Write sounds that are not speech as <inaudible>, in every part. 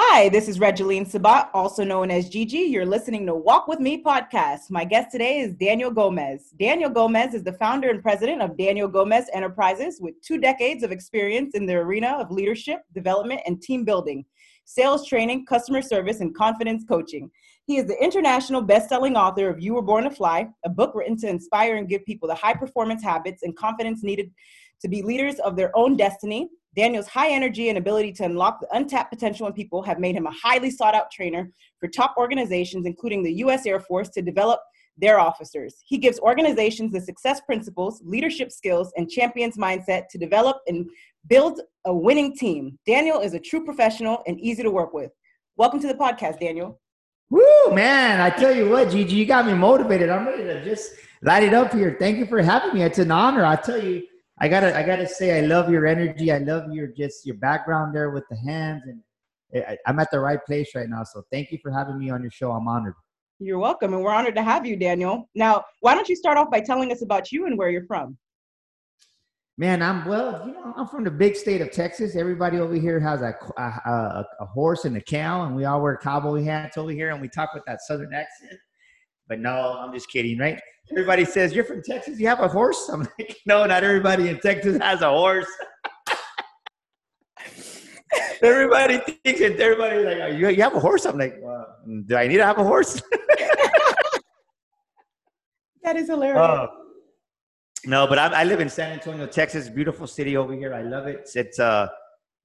Hi, this is Regeline Sabat, also known as Gigi. You're listening to Walk With Me podcast. My guest today is Daniel Gomez. Daniel Gomez is the founder and president of Daniel Gomez Enterprises with two decades of experience in the arena of leadership, development, and team building, sales training, customer service, and confidence coaching. He is the international best-selling author of You Were Born to Fly, a book written to inspire and give people the high performance habits and confidence needed to be leaders of their own destiny Daniel's high energy and ability to unlock the untapped potential in people have made him a highly sought out trainer for top organizations, including the U.S. Air Force, to develop their officers. He gives organizations the success principles, leadership skills, and champions mindset to develop and build a winning team. Daniel is a true professional and easy to work with. Welcome to the podcast, Daniel. Woo, man. I tell you what, Gigi, you got me motivated. I'm ready to just light it up here. Thank you for having me. It's an honor. I tell you, I gotta I gotta say I love your energy. I love your just your background there with the hands, and I, I'm at the right place right now. So thank you for having me on your show. I'm honored. You're welcome, and we're honored to have you, Daniel. Now, why don't you start off by telling us about you and where you're from? Man, I'm well. You know, I'm from the big state of Texas. Everybody over here has a a, a, a horse and a cow, and we all wear cowboy hats over here, and we talk with that southern accent. But no, I'm just kidding, right? Everybody says, You're from Texas, you have a horse? I'm like, <laughs> No, not everybody in Texas has a horse. <laughs> everybody thinks it, everybody's like, oh, you, you have a horse? I'm like, well, Do I need to have a horse? <laughs> that is hilarious. Uh, no, but I, I, live in San Antonio, Texas. Beautiful city over here. I love it. It's, it's uh,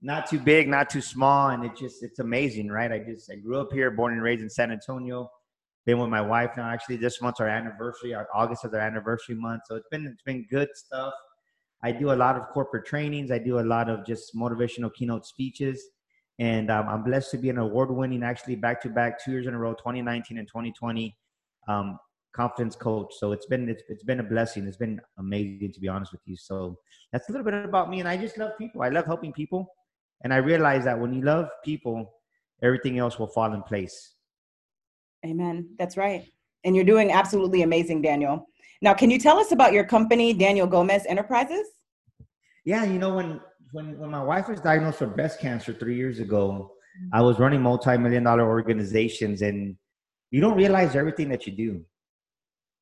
not too big, not too small, and it just it's amazing, right? I just I grew up here, born and raised in San Antonio been with my wife now. Actually, this month's our anniversary. Our August is our anniversary month, so it's been it's been good stuff. I do a lot of corporate trainings. I do a lot of just motivational keynote speeches, and um, I'm blessed to be an award-winning, actually back-to-back two years in a row, 2019 and 2020, um, confidence coach. So it's been it's, it's been a blessing. It's been amazing to be honest with you. So that's a little bit about me, and I just love people. I love helping people, and I realize that when you love people, everything else will fall in place. Amen. That's right. And you're doing absolutely amazing, Daniel. Now, can you tell us about your company, Daniel Gomez Enterprises? Yeah, you know, when when when my wife was diagnosed with breast cancer three years ago, I was running multi-million dollar organizations and you don't realize everything that you do.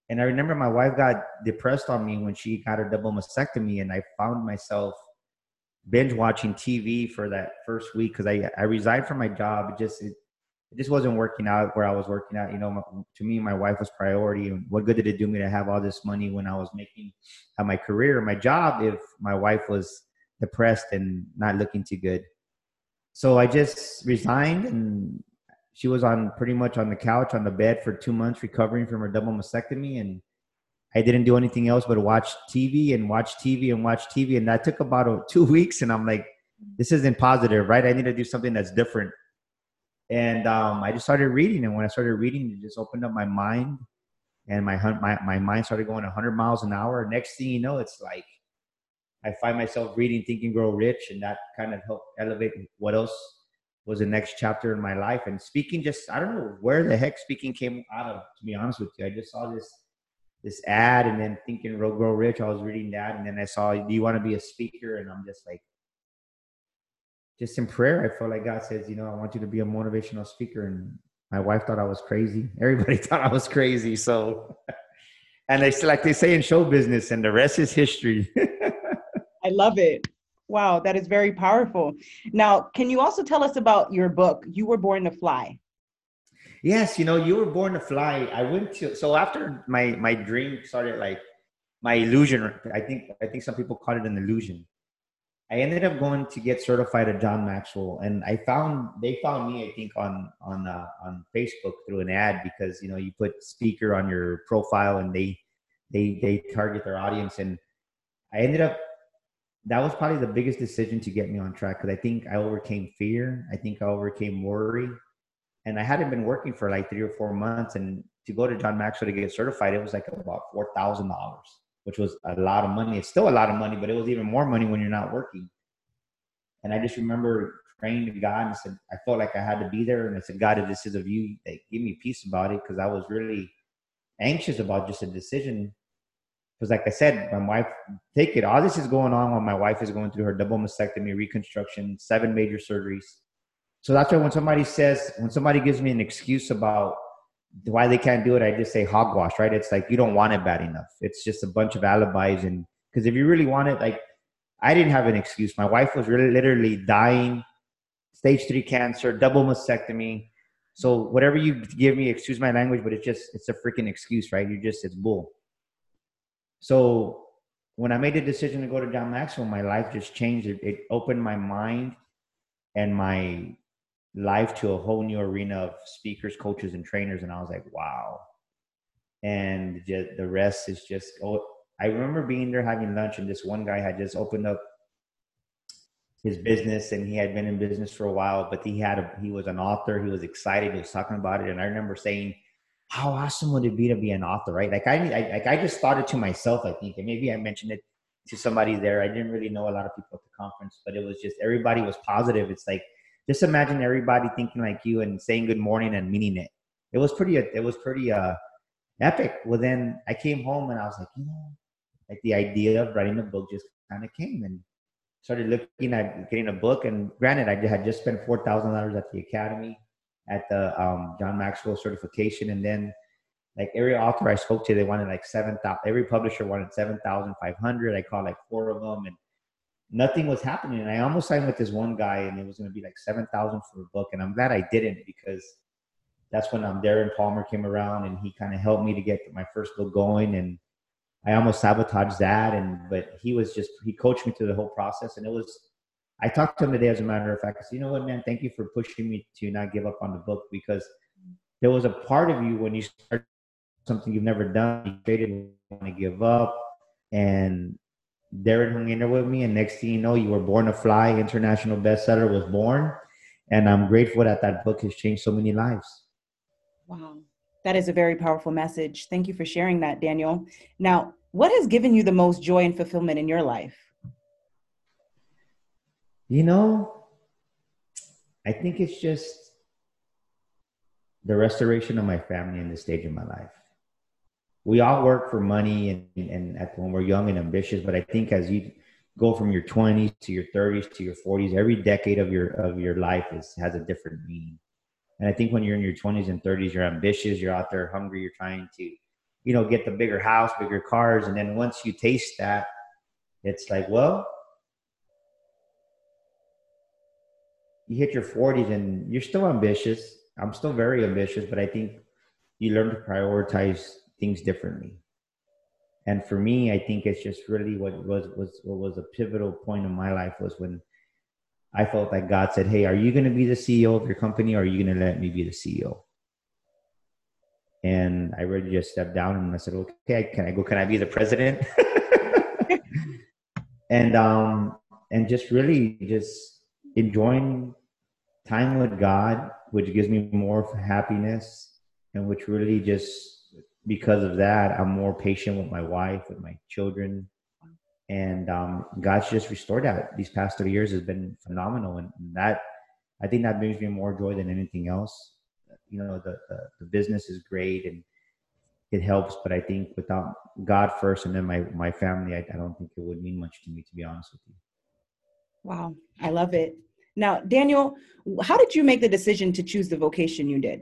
And I remember my wife got depressed on me when she got her double mastectomy, and I found myself binge watching TV for that first week because I, I resigned from my job. It just it, it just wasn't working out where I was working out. You know, my, to me, my wife was priority. And what good did it do me to have all this money when I was making at my career, my job, if my wife was depressed and not looking too good? So I just resigned, and she was on pretty much on the couch on the bed for two months, recovering from her double mastectomy, and I didn't do anything else but watch TV and watch TV and watch TV, and that took about oh, two <laughs> weeks. And I'm like, this isn't positive, right? I need to do something that's different and um, I just started reading. And when I started reading, it just opened up my mind, and my my my mind started going 100 miles an hour. Next thing you know, it's like I find myself reading Think and Grow Rich, and that kind of helped elevate what else was the next chapter in my life. And speaking, just I don't know where the heck speaking came out of. To be honest with you, I just saw this this ad, and then Think and Grow Rich. I was reading that, and then I saw, "Do you want to be a speaker?" And I'm just like, just in prayer, I felt like God says, you know, I want you to be a motivational speaker. And my wife thought I was crazy. <laughs> Everybody thought I was crazy. So, and they like they say in show business, and the rest is history. <laughs> I love it. Wow, that is very powerful. Now, can you also tell us about your book, You Were Born to Fly? Yes, you know, You Were Born to Fly. I went to so after my my dream started like my illusion. I think I think some people call it an illusion. I ended up going to get certified at John Maxwell, and I found they found me, I think, on on uh, on Facebook through an ad because you know you put speaker on your profile, and they they they target their audience, and I ended up that was probably the biggest decision to get me on track because I think I overcame fear, I think I overcame worry, and I hadn't been working for like three or four months, and to go to John Maxwell to get certified, it was like about four thousand dollars which was a lot of money. It's still a lot of money, but it was even more money when you're not working. And I just remember praying to God and said, I felt like I had to be there. And I said, God, if this is of you, like, give me peace about it. Cause I was really anxious about just a decision. Because like I said, my wife, take it. All this is going on while my wife is going through her double mastectomy, reconstruction, seven major surgeries. So that's why when somebody says, when somebody gives me an excuse about why they can't do it, I just say hogwash, right? It's like you don't want it bad enough. It's just a bunch of alibis. And because if you really want it, like I didn't have an excuse. My wife was really literally dying, stage three cancer, double mastectomy. So whatever you give me, excuse my language, but it's just it's a freaking excuse, right? You just it's bull. So when I made the decision to go to John Maxwell, my life just changed. It, it opened my mind and my life to a whole new arena of speakers, coaches, and trainers. And I was like, wow. And the rest is just, oh, I remember being there having lunch, and this one guy had just opened up his business and he had been in business for a while, but he had a, he was an author. He was excited. He was talking about it. And I remember saying, how awesome would it be to be an author, right? Like I, I, like I just thought it to myself, I think, and maybe I mentioned it to somebody there. I didn't really know a lot of people at the conference, but it was just everybody was positive. It's like just imagine everybody thinking like you and saying good morning and meaning it. It was pretty. It was pretty uh, epic. Well, then I came home and I was like, you know, like the idea of writing a book just kind of came and started looking at getting a book. And granted, I had just spent four thousand dollars at the academy at the um, John Maxwell certification, and then like every author I spoke to, they wanted like seven thousand. Every publisher wanted seven thousand five hundred. I called like four of them, and nothing was happening. And I almost signed with this one guy, and it was going to be like seven thousand for a book. And I'm glad I didn't because that's when um, Darren Palmer came around, and he kind of helped me to get my first book going. And I almost sabotaged that, and but he was just he coached me through the whole process, and it was. I talked to him today, as a matter of fact. I said, "You know what, man? Thank you for pushing me to not give up on the book because there was a part of you when you started something you've never done, you didn't want to give up, and Darren hung in there with me, and next thing you know, you were born to fly. International bestseller was born, and I'm grateful that that book has changed so many lives. Wow, that is a very powerful message. Thank you for sharing that, Daniel. Now, what has given you the most joy and fulfillment in your life? You know, I think it's just the restoration of my family in this stage of my life we all work for money and, and at, when we're young and ambitious but i think as you go from your 20s to your 30s to your 40s every decade of your of your life is has a different meaning. And i think when you're in your 20s and 30s you're ambitious you're out there hungry you're trying to you know get the bigger house bigger cars. And then once you taste that it's like well you hit your 40s and you're still ambitious. I'm still very ambitious but i think you learn to prioritize things differently. And for me, I think it's just really what was was what was a pivotal point in my life was when I felt like God said, "Hey, are you going to be the CEO of your company, or are you going to let me be the CEO?" And I really just stepped down and I said, "Okay, can I go? Can I be the president?" <laughs> and um and just really just enjoying time with God, which gives me more happiness and which really just because of that, I'm more patient with my wife, with my children. And um, God's just restored that. These past three years has been phenomenal. And that, I think that brings me more joy than anything else. You know, the, the, the business is great and it helps, but I think without God first and then my, my family, I, I don't think it would mean much to me, to be honest with you. Wow. I love it. Now, Daniel, how did you make the decision to choose the vocation you did?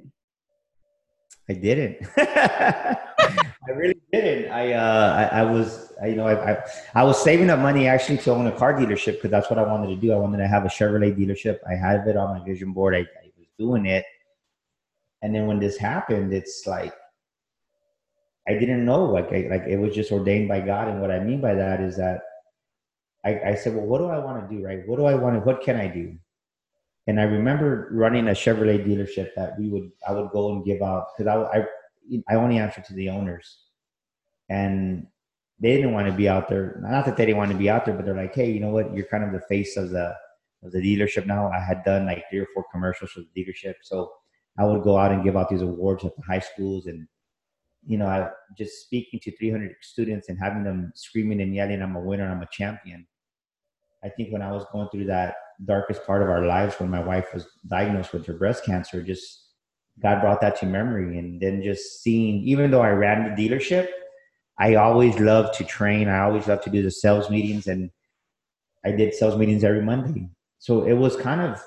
I didn't. <laughs> I really didn't. I, uh, I, I was, I, you know, I, I, I, was saving up money actually to own a car dealership because that's what I wanted to do. I wanted to have a Chevrolet dealership. I had it on my vision board. I, I was doing it. And then when this happened, it's like, I didn't know, like, I, like it was just ordained by God. And what I mean by that is that I, I said, well, what do I want to do? Right. What do I want to, what can I do? And I remember running a Chevrolet dealership that we would I would go and give out because I, I I only answered to the owners, and they didn't want to be out there. Not that they didn't want to be out there, but they're like, hey, you know what? You're kind of the face of the of the dealership now. I had done like three or four commercials for the dealership, so I would go out and give out these awards at the high schools, and you know, I just speaking to 300 students and having them screaming and yelling, "I'm a winner! I'm a champion." I think when I was going through that darkest part of our lives when my wife was diagnosed with her breast cancer just god brought that to memory and then just seeing even though i ran the dealership i always loved to train i always loved to do the sales meetings and i did sales meetings every monday so it was kind of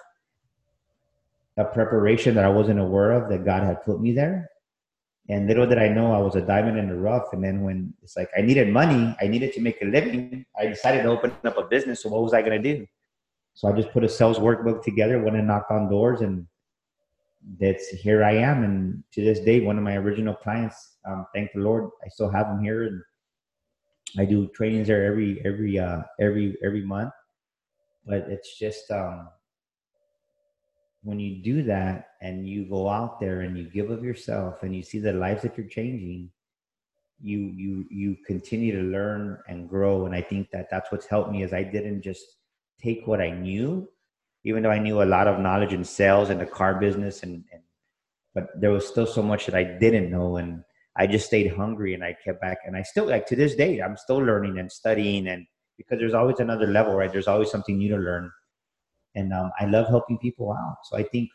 a preparation that I wasn't aware of that God had put me there. And little did I know I was a diamond in the rough. And then when it's like I needed money, I needed to make a living, I decided to open up a business. So what was I going to do? So I just put a sales workbook together, went and knocked on doors, and that's here I am. And to this day, one of my original clients, um, thank the Lord, I still have him here, and I do trainings there every every uh, every every month. But it's just um, when you do that and you go out there and you give of yourself and you see the lives that you're changing you you you continue to learn and grow and i think that that's what's helped me is i didn't just take what i knew even though i knew a lot of knowledge in sales and the car business and, and but there was still so much that i didn't know and i just stayed hungry and i kept back and i still like to this day i'm still learning and studying and because there's always another level right there's always something new to learn and um, I love helping people out. So I think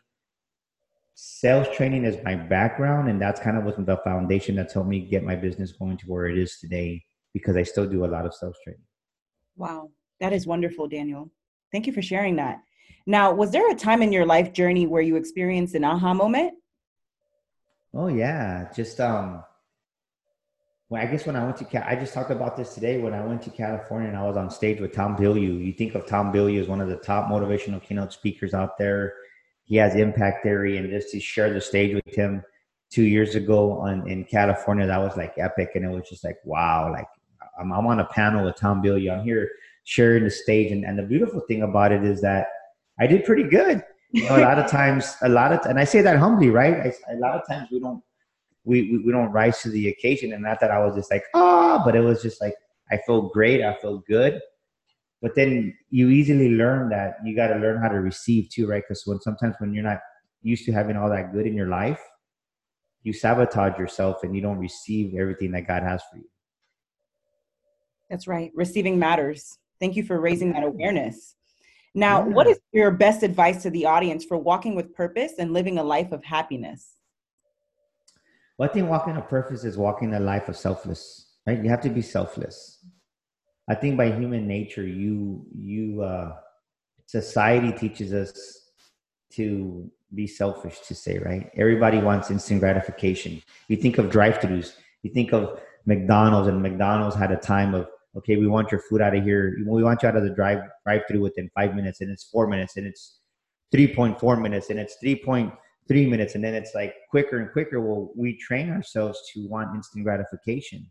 sales training is my background, and that's kind of what's the foundation that's helped me get my business going to where it is today. Because I still do a lot of sales training. Wow, that is wonderful, Daniel. Thank you for sharing that. Now, was there a time in your life journey where you experienced an aha moment? Oh yeah, just um well, I guess when I went to, I just talked about this today. When I went to California and I was on stage with Tom Bilyeu, you think of Tom Bilyeu as one of the top motivational keynote speakers out there. He has impact theory, and just to share the stage with him two years ago on in California, that was like epic, and it was just like wow, like I'm, I'm on a panel with Tom Bilyeu. I'm here sharing the stage, and, and the beautiful thing about it is that I did pretty good. You know, a lot of <laughs> times, a lot of, and I say that humbly, right? I, a lot of times we don't we, we, we don't rise to the occasion. And not that I was just like, ah, oh, but it was just like, I feel great. I feel good. But then you easily learn that you got to learn how to receive too, right? Because when sometimes when you're not used to having all that good in your life, you sabotage yourself and you don't receive everything that God has for you. That's right. Receiving matters. Thank you for raising that awareness. Now, yeah. what is your best advice to the audience for walking with purpose and living a life of happiness? Well, I think walking a purpose is walking a life of selfless, right? You have to be selfless. I think by human nature, you you uh, society teaches us to be selfish. To say right, everybody wants instant gratification. You think of drive-throughs. You think of McDonald's, and McDonald's had a time of okay, we want your food out of here. We want you out of the drive drive-through within five minutes, and it's four minutes, and it's three point four minutes, and it's three point three minutes and then it's like quicker and quicker. Well we train ourselves to want instant gratification.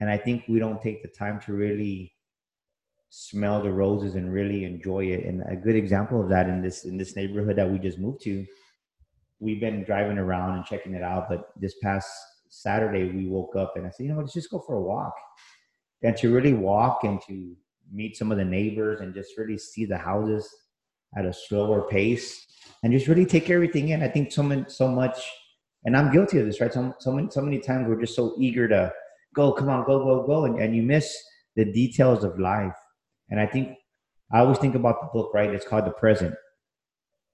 And i think we don't take the time to really smell the roses and really enjoy it. And a good example of that in this in this neighborhood that we just moved to we've been driving around and checking it out but this past saturday we woke up and i said you know what, let's just go for a walk and to really walk and to meet some of the neighbors and just really see the houses at a slower pace and just really take everything in. I think so many, so much, and I'm guilty of this, right? So, so many, so many times we're just so eager to go, come on, go, go, go, and, and you miss the details of life. And I think I always think about the book, right? It's called The Present,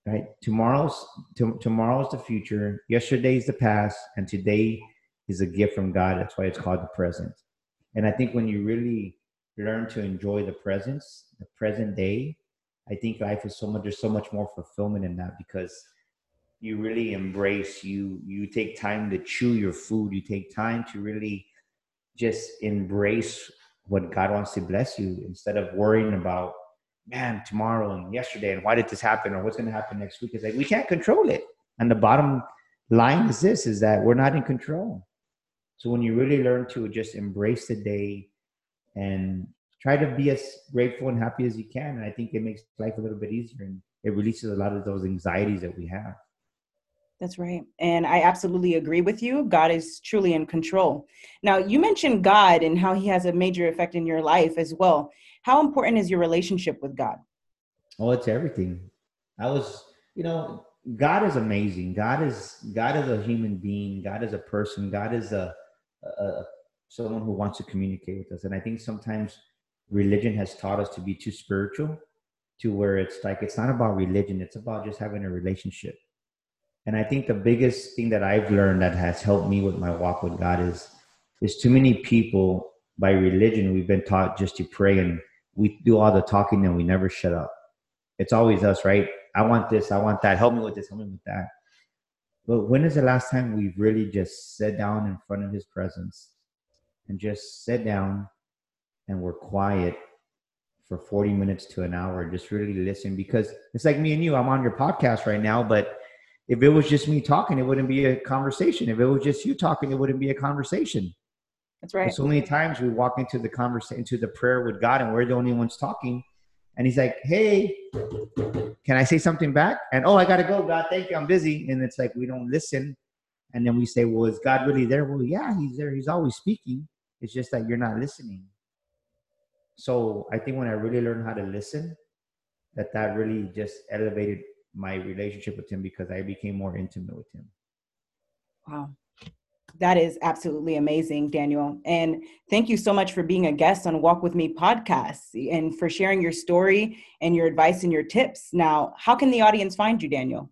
right? Tomorrow's to, tomorrow's the future, yesterday's the past, and today is a gift from God. That's why it's called the present. And I think when you really learn to enjoy the presence, the present day, I think life is so much. There's so much more fulfillment in that because you really embrace. You you take time to chew your food. You take time to really just embrace what God wants to bless you instead of worrying about man tomorrow and yesterday and why did this happen or what's going to happen next week. It's like we can't control it. And the bottom line is this: is that we're not in control. So when you really learn to just embrace the day and try to be as grateful and happy as you can. And I think it makes life a little bit easier and it releases a lot of those anxieties that we have. That's right. And I absolutely agree with you. God is truly in control. Now, you mentioned God and how he has a major effect in your life as well. How important is your relationship with God? Oh, it's everything. I was, you know, God is amazing. God is God is a human being. God is a person. God is a, someone who wants to communicate with us. And I think sometimes religion has taught us to be too spiritual to where it's like it's not about religion it's about just having a relationship and i think the biggest thing that i've learned that has helped me with my walk with god is there's too many people by religion we've been taught just to pray and we do all the talking and we never shut up it's always us right I want this, I want that, help me with this, help me with that. But when is the last time we've really just sat down in front of his presence and just sat down and we're quiet for 40 minutes to an hour, just really listen? Because it's like me and you, I'm on your podcast right now, but if it was just me talking, it wouldn't be a conversation. If it was just you talking, it wouldn't be a conversation. That's right. so many times we walk into the conversation, into the prayer with God, and we're the only ones talking. And He's like, "Hey, can I say something back?" And oh, I gotta go, God. Thank you. I'm busy. And it's like we don't listen. And then we say, "Well, is God really there?" Well, yeah, He's there. He's always speaking. It's just that you're not listening. So I think when I really learned how to listen, that that really just elevated my relationship with Him because I became more intimate with Him. Wow. That is absolutely amazing, Daniel. And thank you so much for being a guest on Walk With Me podcast and for sharing your story and your advice and your tips. Now, how can the audience find you, Daniel?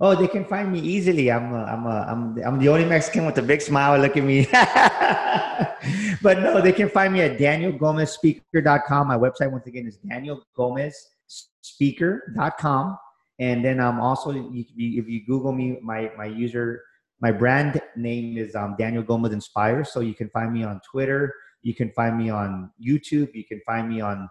Oh, they can find me easily. I'm a, I'm a, I'm I'm the only Mexican with a big smile. Look at me. <laughs> but no, they can find me at danielgomezspeaker.com. My website once again is danielgomezspeaker.com. And then I'm also if you Google me, my my user my brand name is um, Daniel Gomez Inspires. So you can find me on Twitter. You can find me on YouTube. You can find me on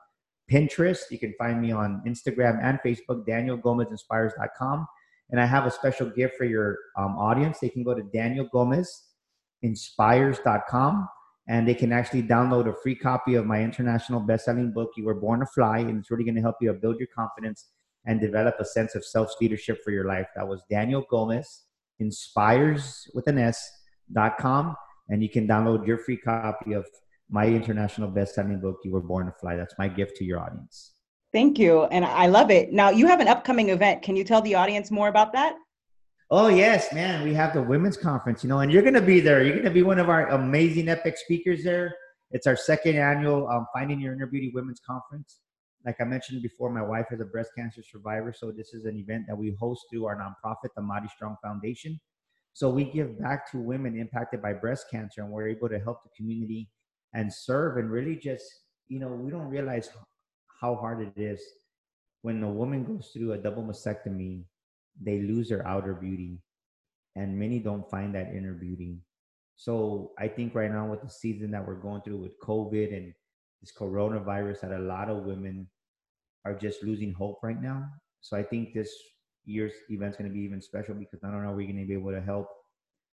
Pinterest. You can find me on Instagram and Facebook, danielgomezinspires.com. And I have a special gift for your um, audience. They can go to danielgomezinspires.com and they can actually download a free copy of my international best-selling book, You Were Born to Fly. And it's really going to help you build your confidence and develop a sense of self-leadership for your life. That was Daniel Gomez inspires with an S dot com, and you can download your free copy of my international best-selling book, You Were Born to Fly. That's my gift to your audience. Thank you, and I love it. Now you have an upcoming event. Can you tell the audience more about that? Oh yes, man. We have the women's conference, you know, and you're going to be there. You're going to be one of our amazing epic speakers there. It's our second annual um, Finding Your Inner Beauty Women's Conference like I mentioned before, my wife is a breast cancer survivor. So this is an event that we host through our nonprofit, the Mighty Strong Foundation. So we give back to women impacted by breast cancer and we're able to help the community and serve and really just, you know, we don't realize how hard it is when a woman goes through a double mastectomy, they lose their outer beauty and many don't find that inner beauty. So I think right now with the season that we're going through with COVID and this coronavirus that a lot of women are just losing hope right now. So I think this year's event's going to be even special because not only are we going to be able to help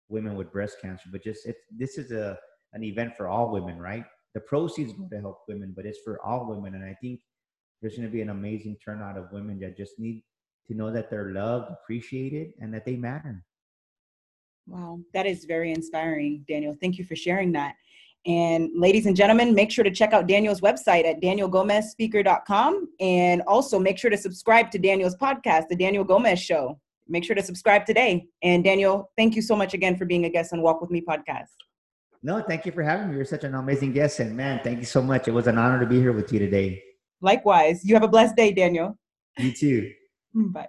women with breast cancer, but just it's this is a an event for all women, right? The proceeds go to help women, but it's for all women, and I think there's going to be an amazing turnout of women that just need to know that they're loved, appreciated, and that they matter. Wow, that is very inspiring, Daniel. Thank you for sharing that. And ladies and gentlemen, make sure to check out Daniel's website at danielgomezspeaker.com. And also make sure to subscribe to Daniel's podcast, The Daniel Gomez Show. Make sure to subscribe today. And Daniel, thank you so much again for being a guest on Walk With Me podcast. No, thank you for having me. You're such an amazing guest. And man, thank you so much. It was an honor to be here with you today. Likewise. You have a blessed day, Daniel. You too. Bye.